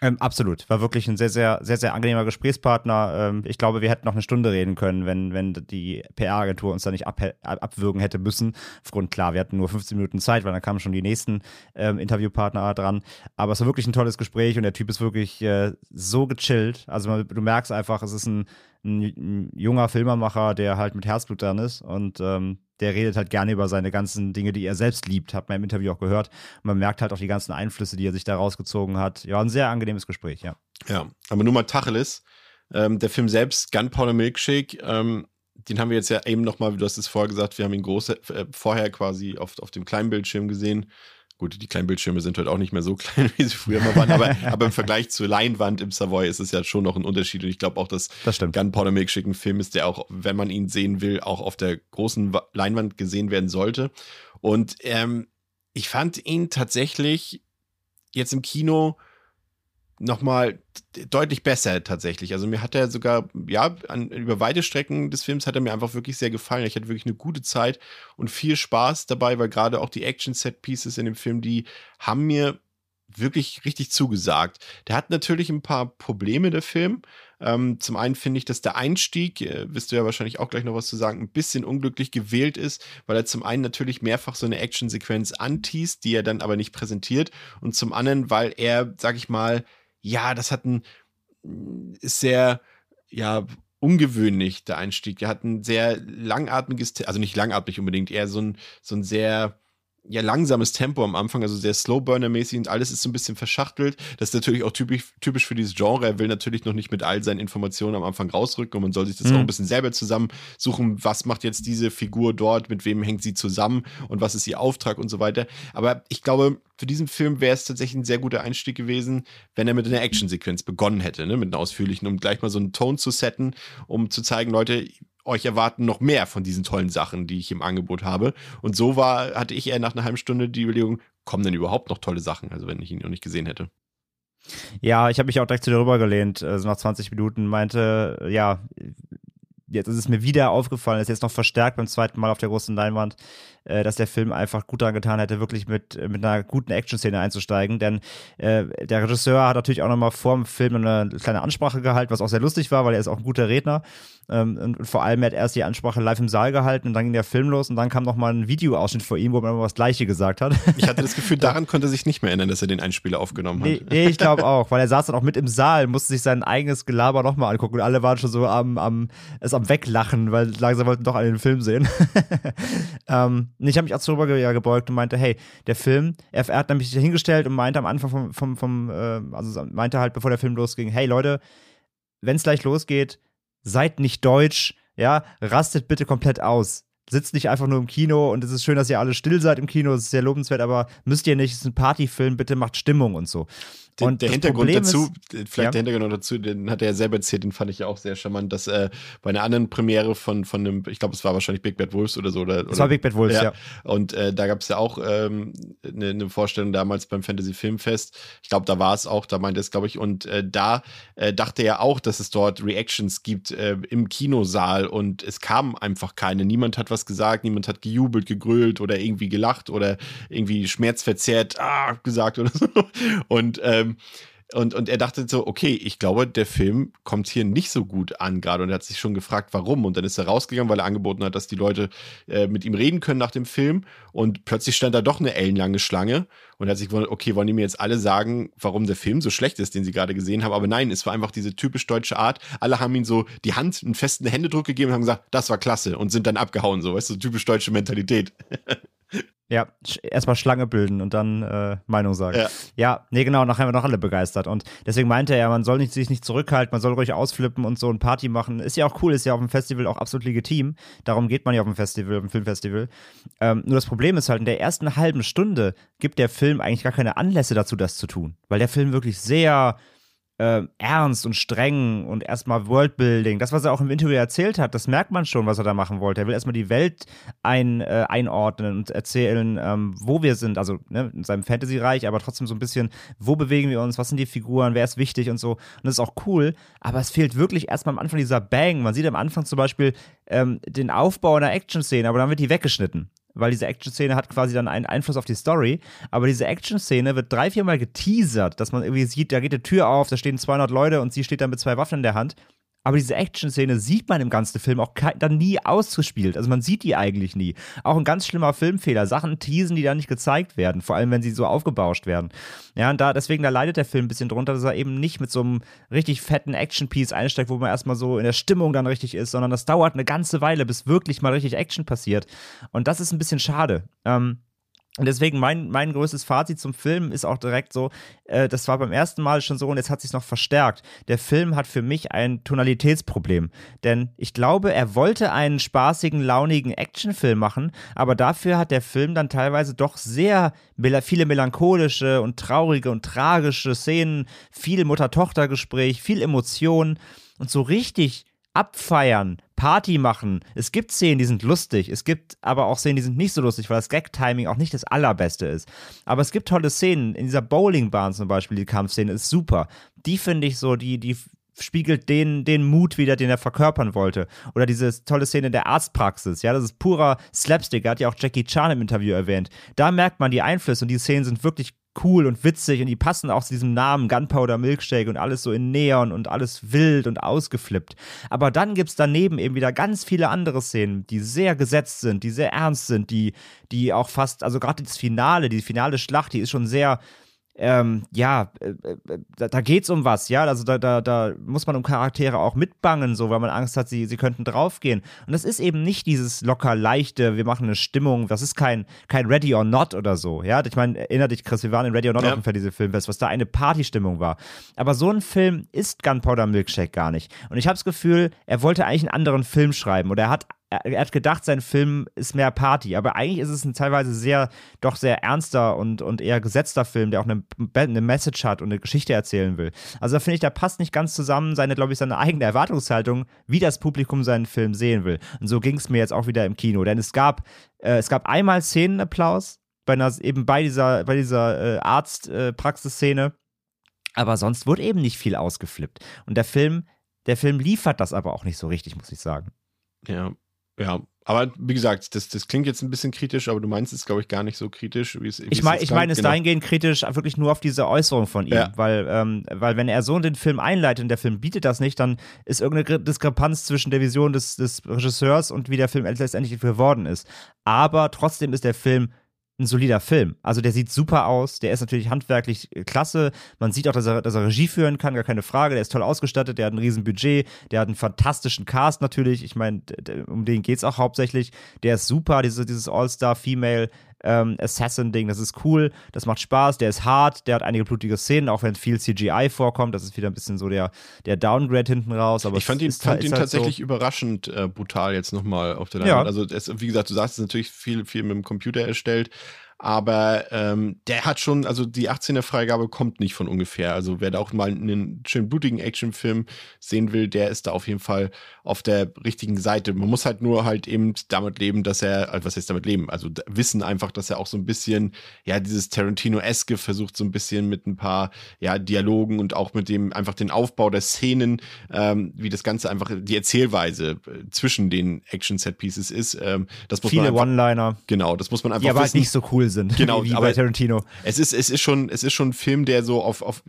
[SPEAKER 5] Ähm, absolut. War wirklich ein sehr, sehr, sehr, sehr angenehmer Gesprächspartner. Ähm, ich glaube, wir hätten noch eine Stunde reden können, wenn, wenn die PR-Agentur uns da nicht ab, abwürgen hätte müssen. Aufgrund, klar, wir hatten nur 15 Minuten Zeit, weil dann kamen schon die nächsten ähm, Interviewpartner dran. Aber es war wirklich ein tolles Gespräch und der Typ ist wirklich äh, so gechillt. Also du merkst einfach, es ist ein, ein, ein junger Filmemacher, der halt mit Herzblut dran ist und ähm, der redet halt gerne über seine ganzen Dinge, die er selbst liebt, hat man im Interview auch gehört. Man merkt halt auch die ganzen Einflüsse, die er sich da rausgezogen hat. Ja, ein sehr angenehmes Gespräch, ja.
[SPEAKER 4] Ja, aber nur mal Tacheles. Ähm, der Film selbst, Gunpowder Milkshake, ähm, den haben wir jetzt ja eben nochmal, du hast es vorher gesagt, wir haben ihn groß, äh, vorher quasi auf, auf dem kleinen Bildschirm gesehen. Gut, die kleinen Bildschirme sind heute auch nicht mehr so klein, wie sie früher mal waren, aber, aber im Vergleich zur Leinwand im Savoy ist es ja schon noch ein Unterschied. Und ich glaube auch, dass
[SPEAKER 5] das
[SPEAKER 4] Gunpowder Milkshake ein Film ist, der auch, wenn man ihn sehen will, auch auf der großen Leinwand gesehen werden sollte. Und ähm, ich fand ihn tatsächlich jetzt im Kino nochmal deutlich besser tatsächlich. Also mir hat er sogar, ja, an, über weite Strecken des Films hat er mir einfach wirklich sehr gefallen. Ich hatte wirklich eine gute Zeit und viel Spaß dabei, weil gerade auch die Action-Set-Pieces in dem Film, die haben mir wirklich richtig zugesagt. Der hat natürlich ein paar Probleme, der Film. Ähm, zum einen finde ich, dass der Einstieg, äh, wirst du ja wahrscheinlich auch gleich noch was zu sagen, ein bisschen unglücklich gewählt ist, weil er zum einen natürlich mehrfach so eine Actionsequenz anteast, die er dann aber nicht präsentiert und zum anderen, weil er, sag ich mal, ja, das hat ein ist sehr, ja, ungewöhnlich, der Einstieg. Er hat ein sehr langatmiges, also nicht langatmig unbedingt, eher so ein, so ein sehr ja langsames Tempo am Anfang, also sehr Slowburner-mäßig und alles ist so ein bisschen verschachtelt. Das ist natürlich auch typisch, typisch für dieses Genre. Er will natürlich noch nicht mit all seinen Informationen am Anfang rausrücken und man soll sich das mhm. auch ein bisschen selber zusammensuchen. Was macht jetzt diese Figur dort? Mit wem hängt sie zusammen? Und was ist ihr Auftrag und so weiter? Aber ich glaube, für diesen Film wäre es tatsächlich ein sehr guter Einstieg gewesen, wenn er mit einer Actionsequenz begonnen hätte, ne? mit einer ausführlichen, um gleich mal so einen Ton zu setten, um zu zeigen, Leute, euch erwarten noch mehr von diesen tollen Sachen, die ich im Angebot habe. Und so war, hatte ich eher nach einer halben Stunde die Überlegung, kommen denn überhaupt noch tolle Sachen, also wenn ich ihn noch nicht gesehen hätte.
[SPEAKER 5] Ja, ich habe mich auch direkt zu dir rübergelehnt, also nach 20 Minuten meinte, ja, jetzt ist es mir wieder aufgefallen, ist jetzt noch verstärkt beim zweiten Mal auf der großen Leinwand, äh, dass der Film einfach gut daran getan hätte, wirklich mit, mit einer guten Action-Szene einzusteigen. Denn äh, der Regisseur hat natürlich auch nochmal vor dem Film eine kleine Ansprache gehalten, was auch sehr lustig war, weil er ist auch ein guter Redner. Ähm, und vor allem hat er erst die Ansprache live im Saal gehalten und dann ging der Film los und dann kam nochmal ein Videoausschnitt vor ihm, wo man immer das Gleiche gesagt hat.
[SPEAKER 4] Ich hatte das Gefühl, daran konnte er sich nicht mehr erinnern, dass er den Einspieler aufgenommen hat.
[SPEAKER 5] Nee, nee ich glaube auch, weil er saß dann auch mit im Saal, musste sich sein eigenes Gelaber nochmal angucken und alle waren schon so am, am, es am Weglachen, weil langsam wollten doch alle den Film sehen. ähm, ich habe mich auch darüber gebeugt und meinte, hey, der Film, er, er hat nämlich hingestellt und meinte am Anfang vom, vom, vom äh, also meinte halt, bevor der Film losging, hey Leute, wenn es gleich losgeht, seid nicht deutsch, ja, rastet bitte komplett aus. Sitzt nicht einfach nur im Kino und es ist schön, dass ihr alle still seid im Kino, es ist sehr lobenswert, aber müsst ihr nicht, es ist ein Partyfilm, bitte macht Stimmung und so.
[SPEAKER 4] Den,
[SPEAKER 5] und
[SPEAKER 4] der Hintergrund Problem dazu, ist, vielleicht ja. der Hintergrund dazu, den hat er ja selber erzählt, den fand ich ja auch sehr charmant, dass äh, bei einer anderen Premiere von, von einem, ich glaube, es war wahrscheinlich Big Bad Wolves oder so. Oder,
[SPEAKER 5] es war Big Bad Wolves, ja. ja.
[SPEAKER 4] Und äh, da gab es ja auch ähm, eine, eine, Vorstellung damals beim Fantasy Filmfest. Ich glaube, da war es auch, da meinte es, glaube ich, und äh, da äh, dachte er auch, dass es dort Reactions gibt äh, im Kinosaal und es kam einfach keine. Niemand hat was gesagt, niemand hat gejubelt, gegrölt oder irgendwie gelacht oder irgendwie schmerzverzerrt ah, gesagt oder so. Und ähm, und, und er dachte so, okay, ich glaube, der Film kommt hier nicht so gut an gerade. Und er hat sich schon gefragt, warum. Und dann ist er rausgegangen, weil er angeboten hat, dass die Leute äh, mit ihm reden können nach dem Film. Und plötzlich stand da doch eine ellenlange Schlange. Und er hat sich gewundert, okay, wollen die mir jetzt alle sagen, warum der Film so schlecht ist, den sie gerade gesehen haben? Aber nein, es war einfach diese typisch deutsche Art. Alle haben ihm so die Hand, einen festen Händedruck gegeben und haben gesagt, das war klasse. Und sind dann abgehauen, so, weißt du, typisch deutsche Mentalität.
[SPEAKER 5] Ja, erstmal Schlange bilden und dann äh, Meinung sagen. Ja. ja, nee, genau, nachher haben wir noch alle begeistert. Und deswegen meinte er, man soll nicht, sich nicht zurückhalten, man soll ruhig ausflippen und so ein Party machen. Ist ja auch cool, ist ja auf dem Festival auch absolut legitim. Darum geht man ja auf dem Festival, auf dem Filmfestival. Ähm, nur das Problem ist halt, in der ersten halben Stunde gibt der Film eigentlich gar keine Anlässe dazu, das zu tun. Weil der Film wirklich sehr äh, ernst und streng und erstmal Worldbuilding. Das, was er auch im Interview erzählt hat, das merkt man schon, was er da machen wollte. Er will erstmal die Welt ein, äh, einordnen und erzählen, ähm, wo wir sind. Also ne, in seinem Fantasy-Reich, aber trotzdem so ein bisschen, wo bewegen wir uns, was sind die Figuren, wer ist wichtig und so. Und das ist auch cool, aber es fehlt wirklich erstmal am Anfang dieser Bang. Man sieht am Anfang zum Beispiel ähm, den Aufbau einer Action-Szene, aber dann wird die weggeschnitten weil diese Action-Szene hat quasi dann einen Einfluss auf die Story. Aber diese Action-Szene wird drei, viermal geteasert, dass man irgendwie sieht, da geht die Tür auf, da stehen 200 Leute und sie steht dann mit zwei Waffen in der Hand. Aber diese Action-Szene sieht man im ganzen Film auch dann nie ausgespielt. Also man sieht die eigentlich nie. Auch ein ganz schlimmer Filmfehler. Sachen teasen, die da nicht gezeigt werden. Vor allem, wenn sie so aufgebauscht werden. Ja, und da, deswegen, da leidet der Film ein bisschen drunter, dass er eben nicht mit so einem richtig fetten Action-Piece einsteigt, wo man erstmal so in der Stimmung dann richtig ist, sondern das dauert eine ganze Weile, bis wirklich mal richtig Action passiert. Und das ist ein bisschen schade. Ähm, und deswegen mein, mein größtes Fazit zum Film ist auch direkt so, äh, das war beim ersten Mal schon so und jetzt hat sich noch verstärkt. Der Film hat für mich ein Tonalitätsproblem. Denn ich glaube, er wollte einen spaßigen, launigen Actionfilm machen, aber dafür hat der Film dann teilweise doch sehr viele melancholische und traurige und tragische Szenen, viel Mutter-Tochter-Gespräch, viel Emotion und so richtig abfeiern, Party machen. Es gibt Szenen, die sind lustig. Es gibt aber auch Szenen, die sind nicht so lustig, weil das Gag-Timing auch nicht das allerbeste ist. Aber es gibt tolle Szenen. In dieser Bowlingbahn zum Beispiel, die Kampfszene ist super. Die finde ich so, die, die spiegelt den, den Mut wieder, den er verkörpern wollte. Oder diese tolle Szene der Arztpraxis, ja, das ist purer Slapstick, hat ja auch Jackie Chan im Interview erwähnt. Da merkt man die Einflüsse und die Szenen sind wirklich cool und witzig und die passen auch zu diesem Namen Gunpowder Milkshake und alles so in Neon und alles wild und ausgeflippt. Aber dann gibt es daneben eben wieder ganz viele andere Szenen, die sehr gesetzt sind, die sehr ernst sind, die, die auch fast, also gerade das Finale, die finale Schlacht, die ist schon sehr, ähm, ja, äh, äh, da, da geht's um was, ja, also da, da, da muss man um Charaktere auch mitbangen, so, weil man Angst hat, sie, sie könnten draufgehen. Und das ist eben nicht dieses locker leichte, wir machen eine Stimmung, das ist kein, kein Ready or Not oder so, ja. Ich meine, erinnere dich, Chris, wir waren in Ready or Not ja. auf dem diese Filmfest, was da eine Partystimmung war. Aber so ein Film ist Gunpowder Milkshake gar nicht. Und ich habe das Gefühl, er wollte eigentlich einen anderen Film schreiben oder er hat er hat gedacht, sein Film ist mehr Party, aber eigentlich ist es ein teilweise sehr, doch sehr ernster und, und eher gesetzter Film, der auch eine, eine Message hat und eine Geschichte erzählen will. Also da finde ich, da passt nicht ganz zusammen seine, glaube ich, seine eigene Erwartungshaltung, wie das Publikum seinen Film sehen will. Und so ging es mir jetzt auch wieder im Kino, denn es gab, äh, es gab einmal Szenenapplaus, bei einer, eben bei dieser, bei dieser äh, Arztpraxisszene, äh, aber sonst wurde eben nicht viel ausgeflippt. Und der Film, der Film liefert das aber auch nicht so richtig, muss ich sagen.
[SPEAKER 4] Ja, ja, aber wie gesagt, das, das klingt jetzt ein bisschen kritisch, aber du meinst es, glaube ich, gar nicht so kritisch, wie es
[SPEAKER 5] wie Ich meine ich mein es genau. dahingehend kritisch, wirklich nur auf diese Äußerung von ihm. Ja. Weil, ähm, weil wenn er so den Film einleitet und der Film bietet das nicht, dann ist irgendeine Diskrepanz zwischen der Vision des, des Regisseurs und wie der Film letztendlich geworden ist. Aber trotzdem ist der Film ein solider Film. Also der sieht super aus, der ist natürlich handwerklich äh, klasse. Man sieht auch, dass er, dass er Regie führen kann, gar keine Frage. Der ist toll ausgestattet, der hat ein riesen Budget, der hat einen fantastischen Cast natürlich. Ich meine, um den geht es auch hauptsächlich. Der ist super, diese, dieses All-Star-Female ähm, Assassin-Ding, das ist cool, das macht Spaß, der ist hart, der hat einige blutige Szenen, auch wenn viel CGI vorkommt, das ist wieder ein bisschen so der, der Downgrade hinten raus. Aber
[SPEAKER 4] ich fand ihn, ist, fand ihn halt tatsächlich so überraschend äh, brutal jetzt nochmal auf der Leinwand. Ja. Also es, wie gesagt, du sagst, es ist natürlich viel, viel mit dem Computer erstellt, aber ähm, der hat schon, also die 18er Freigabe kommt nicht von ungefähr. Also wer da auch mal einen schön blutigen Actionfilm sehen will, der ist da auf jeden Fall auf der richtigen Seite. Man muss halt nur halt eben damit leben, dass er, also was heißt damit leben? Also wissen einfach, dass er auch so ein bisschen, ja, dieses Tarantino-eske versucht, so ein bisschen mit ein paar, ja, Dialogen und auch mit dem, einfach den Aufbau der Szenen, ähm, wie das Ganze einfach, die Erzählweise äh, zwischen den Action-Set-Pieces ist. Ähm, das muss
[SPEAKER 5] Viele One-Liner.
[SPEAKER 4] Genau, das muss man einfach
[SPEAKER 5] die aber halt nicht so cool sind.
[SPEAKER 4] Genau,
[SPEAKER 5] wie bei Tarantino.
[SPEAKER 4] Es ist, es ist schon, es ist schon ein Film, der so auf, auf,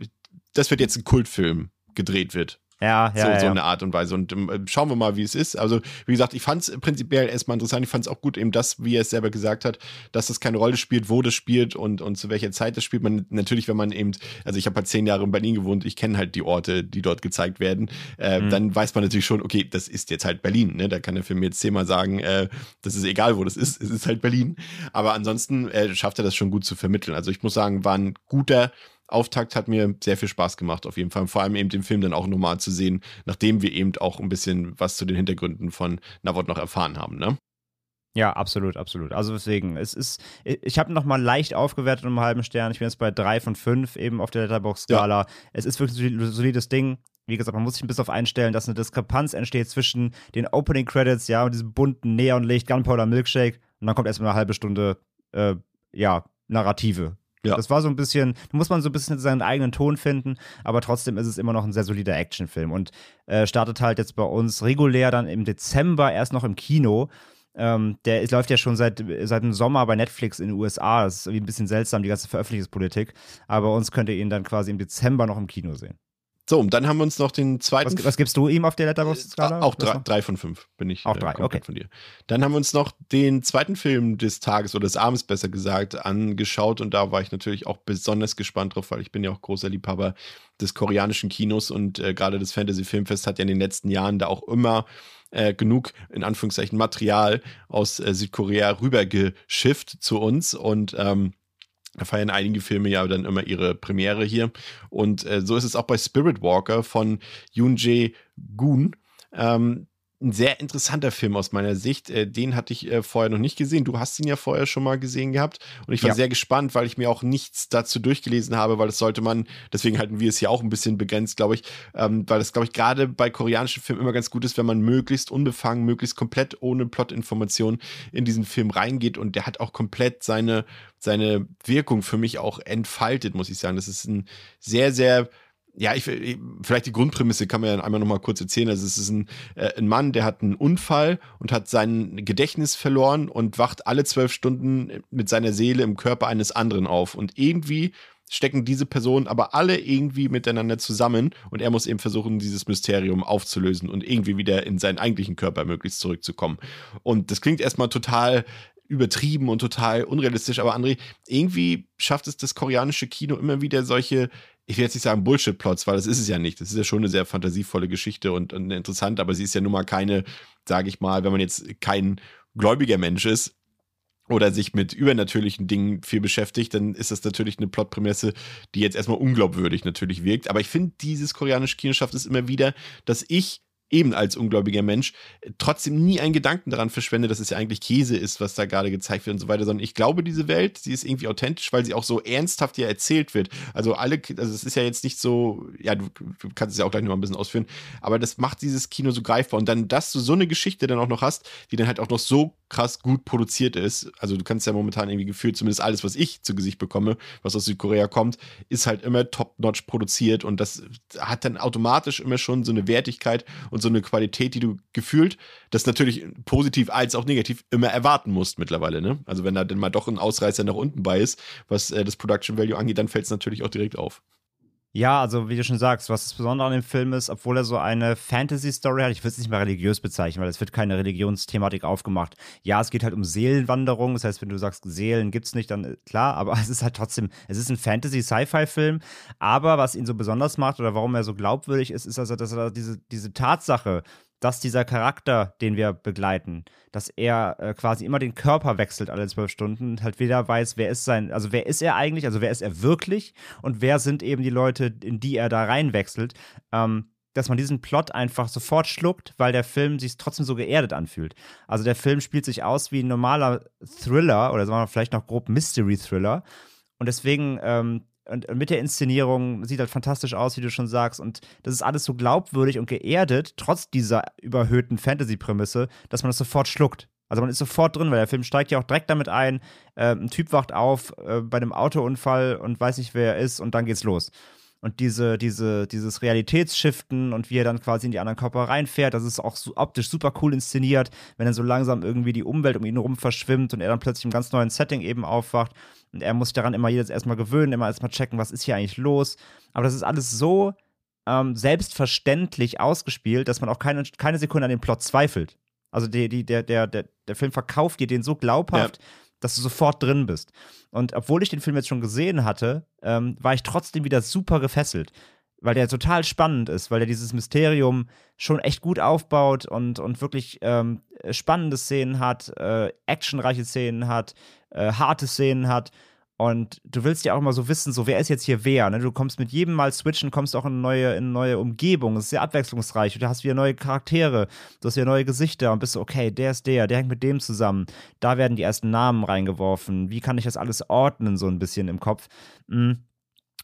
[SPEAKER 4] das wird jetzt ein Kultfilm gedreht wird.
[SPEAKER 5] Ja, ja.
[SPEAKER 4] So,
[SPEAKER 5] ja,
[SPEAKER 4] so eine Art und Weise. Und ähm, schauen wir mal, wie es ist. Also, wie gesagt, ich fand es prinzipiell erstmal interessant. Ich fand es auch gut, eben das, wie er es selber gesagt hat, dass es keine Rolle spielt, wo das spielt und, und zu welcher Zeit das spielt. Man natürlich, wenn man eben, also ich habe halt zehn Jahre in Berlin gewohnt, ich kenne halt die Orte, die dort gezeigt werden, äh, mhm. dann weiß man natürlich schon, okay, das ist jetzt halt Berlin. Ne? Da kann der Film jetzt zehnmal sagen, äh, das ist egal, wo das ist, es ist halt Berlin. Aber ansonsten äh, schafft er das schon gut zu vermitteln. Also ich muss sagen, war ein guter Auftakt hat mir sehr viel Spaß gemacht, auf jeden Fall. Vor allem eben den Film dann auch nochmal zu sehen, nachdem wir eben auch ein bisschen was zu den Hintergründen von Navot noch erfahren haben, ne?
[SPEAKER 5] Ja, absolut, absolut. Also deswegen, es ist, ich habe nochmal leicht aufgewertet um einen halben Stern. Ich bin jetzt bei drei von fünf eben auf der Letterbox-Skala. Ja. Es ist wirklich ein solides Ding. Wie gesagt, man muss sich ein bisschen auf einstellen, dass eine Diskrepanz entsteht zwischen den Opening Credits, ja, und diesem bunten Neonlicht, Gunpowder Milkshake. Und dann kommt erstmal eine halbe Stunde, äh, ja, Narrative ja. Das war so ein bisschen, da muss man so ein bisschen seinen eigenen Ton finden, aber trotzdem ist es immer noch ein sehr solider Actionfilm und äh, startet halt jetzt bei uns regulär dann im Dezember erst noch im Kino. Ähm, der ist, läuft ja schon seit, seit dem Sommer bei Netflix in den USA. Das ist irgendwie ein bisschen seltsam, die ganze Veröffentlichungspolitik. Aber uns könnt ihr ihn dann quasi im Dezember noch im Kino sehen.
[SPEAKER 4] So, und dann haben wir uns noch den zweiten.
[SPEAKER 5] Was, was gibst du ihm auf der Letterboxd-Skala?
[SPEAKER 4] Äh, auch drei, drei, von fünf bin ich.
[SPEAKER 5] Auch drei, äh, okay.
[SPEAKER 4] Von dir. Dann haben wir uns noch den zweiten Film des Tages oder des Abends besser gesagt angeschaut und da war ich natürlich auch besonders gespannt drauf, weil ich bin ja auch großer Liebhaber des koreanischen Kinos und äh, gerade das Fantasy Filmfest hat ja in den letzten Jahren da auch immer äh, genug, in Anführungszeichen, Material aus äh, Südkorea rübergeschifft zu uns und ähm, feiern einige Filme ja dann immer ihre Premiere hier. Und äh, so ist es auch bei Spirit Walker von Yoon Jae-gun. Ähm, ein sehr interessanter Film aus meiner Sicht. Äh, den hatte ich äh, vorher noch nicht gesehen. Du hast ihn ja vorher schon mal gesehen gehabt. Und ich war ja. sehr gespannt, weil ich mir auch nichts dazu durchgelesen habe, weil das sollte man, deswegen halten wir es hier auch ein bisschen begrenzt, glaube ich, ähm, weil das, glaube ich, gerade bei koreanischen Filmen immer ganz gut ist, wenn man möglichst unbefangen, möglichst komplett ohne Plotinformation in diesen Film reingeht. Und der hat auch komplett seine, seine Wirkung für mich auch entfaltet, muss ich sagen. Das ist ein sehr, sehr ja, ich, vielleicht die Grundprämisse kann man ja einmal noch mal kurz erzählen. Also es ist ein, äh, ein Mann, der hat einen Unfall und hat sein Gedächtnis verloren und wacht alle zwölf Stunden mit seiner Seele im Körper eines anderen auf. Und irgendwie stecken diese Personen aber alle irgendwie miteinander zusammen und er muss eben versuchen, dieses Mysterium aufzulösen und irgendwie wieder in seinen eigentlichen Körper möglichst zurückzukommen. Und das klingt erstmal total übertrieben und total unrealistisch, aber André, irgendwie schafft es das koreanische Kino immer wieder solche ich will jetzt nicht sagen Bullshit-Plots, weil das ist es ja nicht. Das ist ja schon eine sehr fantasievolle Geschichte und, und interessant, aber sie ist ja nun mal keine, sage ich mal, wenn man jetzt kein gläubiger Mensch ist oder sich mit übernatürlichen Dingen viel beschäftigt, dann ist das natürlich eine Plotprämisse, die jetzt erstmal unglaubwürdig natürlich wirkt. Aber ich finde, dieses koreanische Kino schafft es immer wieder, dass ich eben als ungläubiger Mensch trotzdem nie einen Gedanken daran verschwende, dass es ja eigentlich Käse ist, was da gerade gezeigt wird und so weiter, sondern ich glaube, diese Welt, sie ist irgendwie authentisch, weil sie auch so ernsthaft ja erzählt wird. Also alle, also es ist ja jetzt nicht so, ja, du, du kannst es ja auch gleich noch mal ein bisschen ausführen, aber das macht dieses Kino so greifbar und dann, dass du so eine Geschichte dann auch noch hast, die dann halt auch noch so krass gut produziert ist. Also du kannst ja momentan irgendwie gefühlt, zumindest alles, was ich zu Gesicht bekomme, was aus Südkorea kommt, ist halt immer top-notch produziert und das hat dann automatisch immer schon so eine Wertigkeit und so eine Qualität, die du gefühlt, das natürlich positiv als auch negativ immer erwarten musst mittlerweile. Ne? Also wenn da dann mal doch ein Ausreißer nach unten bei ist, was äh, das Production Value angeht, dann fällt es natürlich auch direkt auf.
[SPEAKER 5] Ja, also wie du schon sagst, was das Besondere an dem Film ist, obwohl er so eine Fantasy-Story hat, ich würde es nicht mal religiös bezeichnen, weil es wird keine Religionsthematik aufgemacht. Ja, es geht halt um Seelenwanderung, das heißt, wenn du sagst, Seelen gibt's nicht, dann äh, klar, aber es ist halt trotzdem, es ist ein Fantasy-Sci-Fi-Film, aber was ihn so besonders macht oder warum er so glaubwürdig ist, ist also, dass er diese, diese Tatsache, dass dieser Charakter, den wir begleiten, dass er äh, quasi immer den Körper wechselt alle zwölf Stunden, halt weder weiß, wer ist sein, also wer ist er eigentlich, also wer ist er wirklich und wer sind eben die Leute, in die er da reinwechselt, ähm, dass man diesen Plot einfach sofort schluckt, weil der Film sich trotzdem so geerdet anfühlt. Also der Film spielt sich aus wie ein normaler Thriller oder sagen wir vielleicht noch grob Mystery Thriller und deswegen ähm, und mit der Inszenierung sieht halt fantastisch aus, wie du schon sagst. Und das ist alles so glaubwürdig und geerdet, trotz dieser überhöhten Fantasy-Prämisse, dass man das sofort schluckt. Also man ist sofort drin, weil der Film steigt ja auch direkt damit ein. Äh, ein Typ wacht auf äh, bei einem Autounfall und weiß nicht, wer er ist, und dann geht's los. Und diese, diese, dieses Realitätsschiften und wie er dann quasi in die anderen Körper reinfährt, das ist auch so optisch super cool inszeniert, wenn dann so langsam irgendwie die Umwelt um ihn herum verschwimmt und er dann plötzlich im ganz neuen Setting eben aufwacht. Und er muss daran immer jedes erstmal gewöhnen, immer erstmal checken, was ist hier eigentlich los. Aber das ist alles so ähm, selbstverständlich ausgespielt, dass man auch keine, keine Sekunde an den Plot zweifelt. Also die, die, der, der, der, der Film verkauft dir den so glaubhaft, ja. Dass du sofort drin bist. Und obwohl ich den Film jetzt schon gesehen hatte, ähm, war ich trotzdem wieder super gefesselt weil der total spannend ist, weil der dieses Mysterium schon echt gut aufbaut und, und wirklich ähm, spannende Szenen hat, äh, actionreiche Szenen hat, äh, harte Szenen hat. Und du willst ja auch immer so wissen, so wer ist jetzt hier wer. Ne? Du kommst mit jedem Mal switchen, kommst auch in eine neue, in eine neue Umgebung. Es ist sehr abwechslungsreich. Du hast wieder neue Charaktere, du hast wieder neue Gesichter und bist so, okay, der ist der, der hängt mit dem zusammen. Da werden die ersten Namen reingeworfen. Wie kann ich das alles ordnen, so ein bisschen im Kopf? Mhm.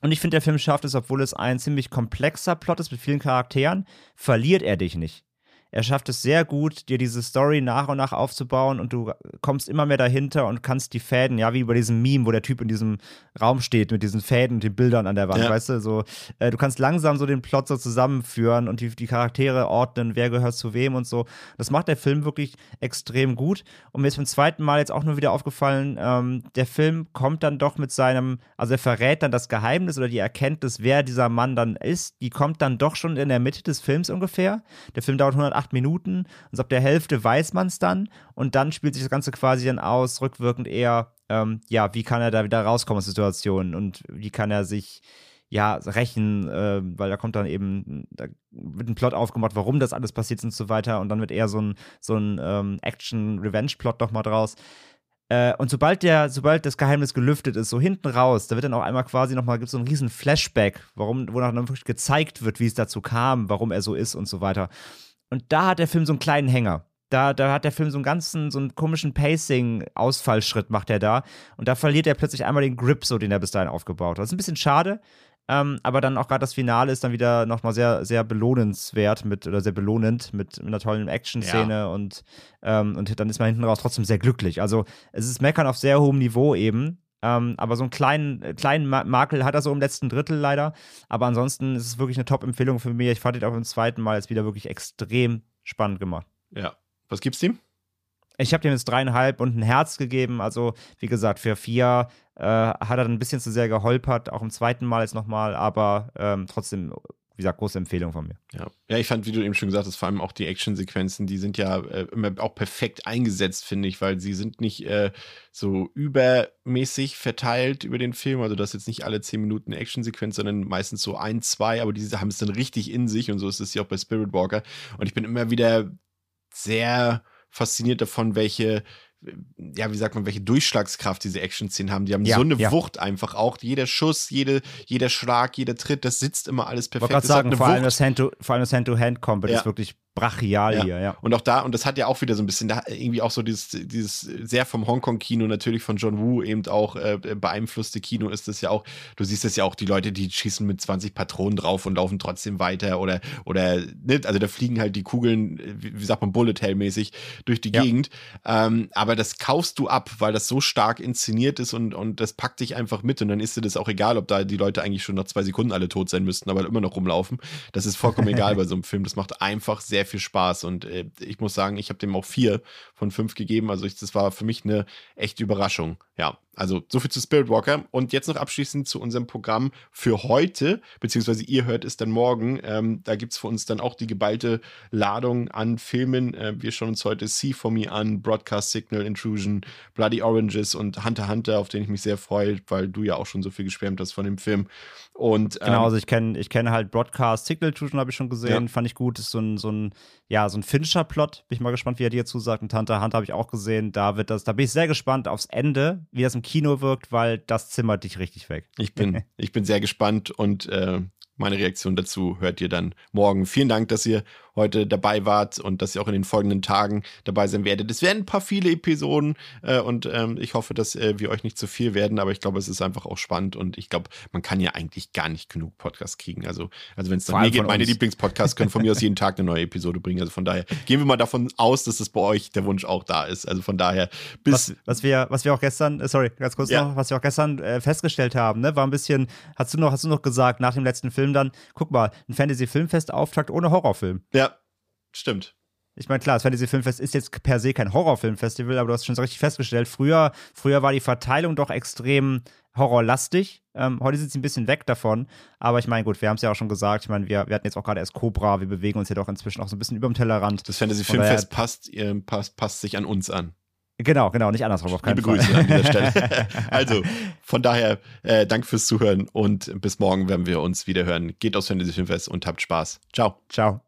[SPEAKER 5] Und ich finde, der Film schafft es, obwohl es ein ziemlich komplexer Plot ist mit vielen Charakteren, verliert er dich nicht. Er schafft es sehr gut, dir diese Story nach und nach aufzubauen und du kommst immer mehr dahinter und kannst die Fäden, ja, wie über diesem Meme, wo der Typ in diesem Raum steht mit diesen Fäden und den Bildern an der Wand,
[SPEAKER 4] Ja.
[SPEAKER 5] weißt du, so, äh, du kannst langsam so den Plot so zusammenführen und die, die Charaktere ordnen, wer gehört zu wem und so. Das macht der Film wirklich extrem gut. Und mir ist beim zweiten Mal jetzt auch nur wieder aufgefallen, ähm, der Film kommt dann doch mit seinem, also er verrät dann das Geheimnis oder die Erkenntnis, wer dieser Mann dann ist, die kommt dann doch schon in der Mitte des Films ungefähr. Der Film dauert 108 Minuten und so ab der Hälfte weiß man es dann und dann spielt sich das Ganze quasi dann aus, rückwirkend eher, ähm, ja, wie kann er da wieder rauskommen aus Situationen und wie kann er sich ja, rächen, äh, weil da kommt dann eben, da wird ein Plot aufgemacht, warum das alles passiert ist und so weiter. Und dann wird eher so ein, so ein ähm, Action-Revenge-Plot nochmal draus. Äh, und sobald der, sobald das Geheimnis gelüftet ist, so hinten raus, da wird dann auch einmal quasi nochmal, gibt es so einen riesen Flashback, warum, wo dann wirklich gezeigt wird, wie es dazu kam, warum er so ist und so weiter. Und da hat der Film so einen kleinen Hänger. Da, da hat der Film so einen ganzen, so einen komischen Pacing-Ausfallschritt macht er da. Und da verliert er plötzlich einmal den Grip, so den er bis dahin aufgebaut hat. Das ist ein bisschen schade. Ähm, aber dann auch gerade das Finale ist dann wieder nochmal sehr, sehr belohnenswert mit, oder sehr belohnend mit, mit einer tollen Action-Szene und, ähm, und dann ist man hinten raus trotzdem sehr glücklich. Also es ist Meckern auf sehr hohem Niveau eben. Ähm, aber so einen kleinen, kleinen Ma- Makel hat er so im letzten Drittel leider. Aber ansonsten ist es wirklich eine Top-Empfehlung für mich. Ich fand ihn auch im zweiten Mal jetzt wieder wirklich extrem spannend gemacht.
[SPEAKER 4] Ja. Was gibt's ihm?
[SPEAKER 5] Ich habe dem jetzt dreieinhalb und ein Herz gegeben. Also, wie gesagt, für vier äh, hat er dann ein bisschen zu sehr geholpert, auch im zweiten Mal jetzt nochmal, aber ähm, trotzdem, wie gesagt, große Empfehlung von mir.
[SPEAKER 4] Ja. ja, ich fand, wie du eben schon gesagt hast, vor allem auch die Actionsequenzen, die sind ja äh, immer auch perfekt eingesetzt, finde ich, weil sie sind nicht äh, so übermäßig verteilt über den Film. Also, das ist jetzt nicht alle zehn Minuten Actionsequenz, sondern meistens so ein, zwei, aber diese haben es dann richtig in sich und so ist es ja auch bei Spirit Walker. Und ich bin immer wieder sehr fasziniert davon, welche ja, wie sagt man, welche Durchschlagskraft diese Action-Szenen haben. Die haben
[SPEAKER 5] Ja,
[SPEAKER 4] so eine
[SPEAKER 5] ja.
[SPEAKER 4] Wucht einfach auch. Jeder Schuss, jede, jeder Schlag, jeder Tritt, das sitzt immer alles
[SPEAKER 5] Ich wollte
[SPEAKER 4] perfekt. hat
[SPEAKER 5] sagen, vor allem, das Hand-to- vor allem das Hand-to-Hand-Combat
[SPEAKER 4] Ja.
[SPEAKER 5] ist wirklich brachial
[SPEAKER 4] Ja.
[SPEAKER 5] hier, ja.
[SPEAKER 4] Und auch da, und das hat ja auch wieder so ein bisschen, da irgendwie auch so dieses, dieses sehr vom Hongkong-Kino, natürlich von John Woo eben auch äh, beeinflusste Kino ist das ja auch. Du siehst es ja auch, die Leute, die schießen mit 20 Patronen drauf und laufen trotzdem weiter oder, oder, ne, also da fliegen halt die Kugeln, wie, wie sagt man, Bullet Hell-mäßig durch die
[SPEAKER 5] Ja.
[SPEAKER 4] Gegend. Ähm, aber das kaufst du ab, weil das so stark inszeniert ist und, und das packt dich einfach mit und dann ist dir das auch egal, ob da die Leute eigentlich schon nach zwei Sekunden alle tot sein müssten, aber immer noch rumlaufen. Das ist vollkommen egal bei so einem Film. Das macht einfach sehr viel Spaß und äh, ich muss sagen, ich habe dem auch vier von fünf gegeben. Also ich, das war für mich eine echte Überraschung. Ja, also so viel zu Spirit Walker. Und jetzt noch abschließend zu unserem Programm für heute, beziehungsweise ihr hört es dann morgen. Ähm, da gibt es für uns dann auch die geballte Ladung an Filmen. Äh, wir schauen uns heute See For Me an, Broadcast Signal, Intrusion, Bloody Oranges und Hunter Hunter, auf den ich mich sehr freue, weil du ja auch schon so viel geschwärmt hast von dem Film. Und ähm,
[SPEAKER 5] Genau, also ich kenne ich kenn halt Broadcast Signal Intrusion, habe ich schon gesehen,
[SPEAKER 4] Ja.
[SPEAKER 5] fand ich gut. Ist so ein, so ein, ja, so ein Fincher-Plot. Bin ich mal gespannt, wie er dir zusagt. Und Hunter Hunter habe ich auch gesehen. Da wird das, da bin ich sehr gespannt aufs Ende, wie das im Kino wirkt, weil das zimmert dich richtig weg.
[SPEAKER 4] Ich bin, ich bin sehr gespannt und äh, meine Reaktion dazu hört ihr dann morgen. Vielen Dank, dass ihr heute dabei wart und dass ihr auch in den folgenden Tagen dabei sein werdet. Es werden ein paar viele Episoden äh, und ähm, ich hoffe, dass äh, wir euch nicht zu viel werden, aber ich glaube, es ist einfach auch spannend und ich glaube, man kann ja eigentlich gar nicht genug Podcasts kriegen. Also, also wenn es nach mir geht, meine. Lieblingspodcasts können von mir aus jeden Tag eine neue Episode bringen. Also von daher gehen wir mal davon aus, dass es bei euch der Wunsch auch da ist. Also von daher bis
[SPEAKER 5] Was, was, wir, was wir auch gestern, äh, sorry, ganz kurz
[SPEAKER 4] Ja.
[SPEAKER 5] noch, was wir auch gestern äh, festgestellt haben, ne, war ein bisschen, hast du noch, hast du noch gesagt, nach dem letzten Film dann, guck mal, ein Fantasy-Filmfest-Auftakt ohne Horrorfilm.
[SPEAKER 4] ja, stimmt.
[SPEAKER 5] Ich meine, klar, das Fantasy-Filmfest ist jetzt per se kein Horrorfilmfestival, aber du hast schon so richtig festgestellt, früher, früher war die Verteilung doch extrem horrorlastig. Ähm, heute sind sie ein bisschen weg davon. Aber ich meine, gut, wir haben es ja auch schon gesagt. Ich meine, wir, wir hatten jetzt auch gerade erst Cobra. Wir bewegen uns ja doch inzwischen auch so ein bisschen über dem Tellerrand.
[SPEAKER 4] Das Fantasy Filmfest passt, äh, passt, passt sich an uns an.
[SPEAKER 5] Genau, genau, nicht andersrum, auf keinen
[SPEAKER 4] Liebe
[SPEAKER 5] Fall.
[SPEAKER 4] Grüße an dieser Stelle. also, von daher, äh, danke fürs Zuhören und bis morgen werden wir uns wieder hören. Geht aufs Fantasy Filmfest und habt Spaß. Ciao.
[SPEAKER 5] Ciao.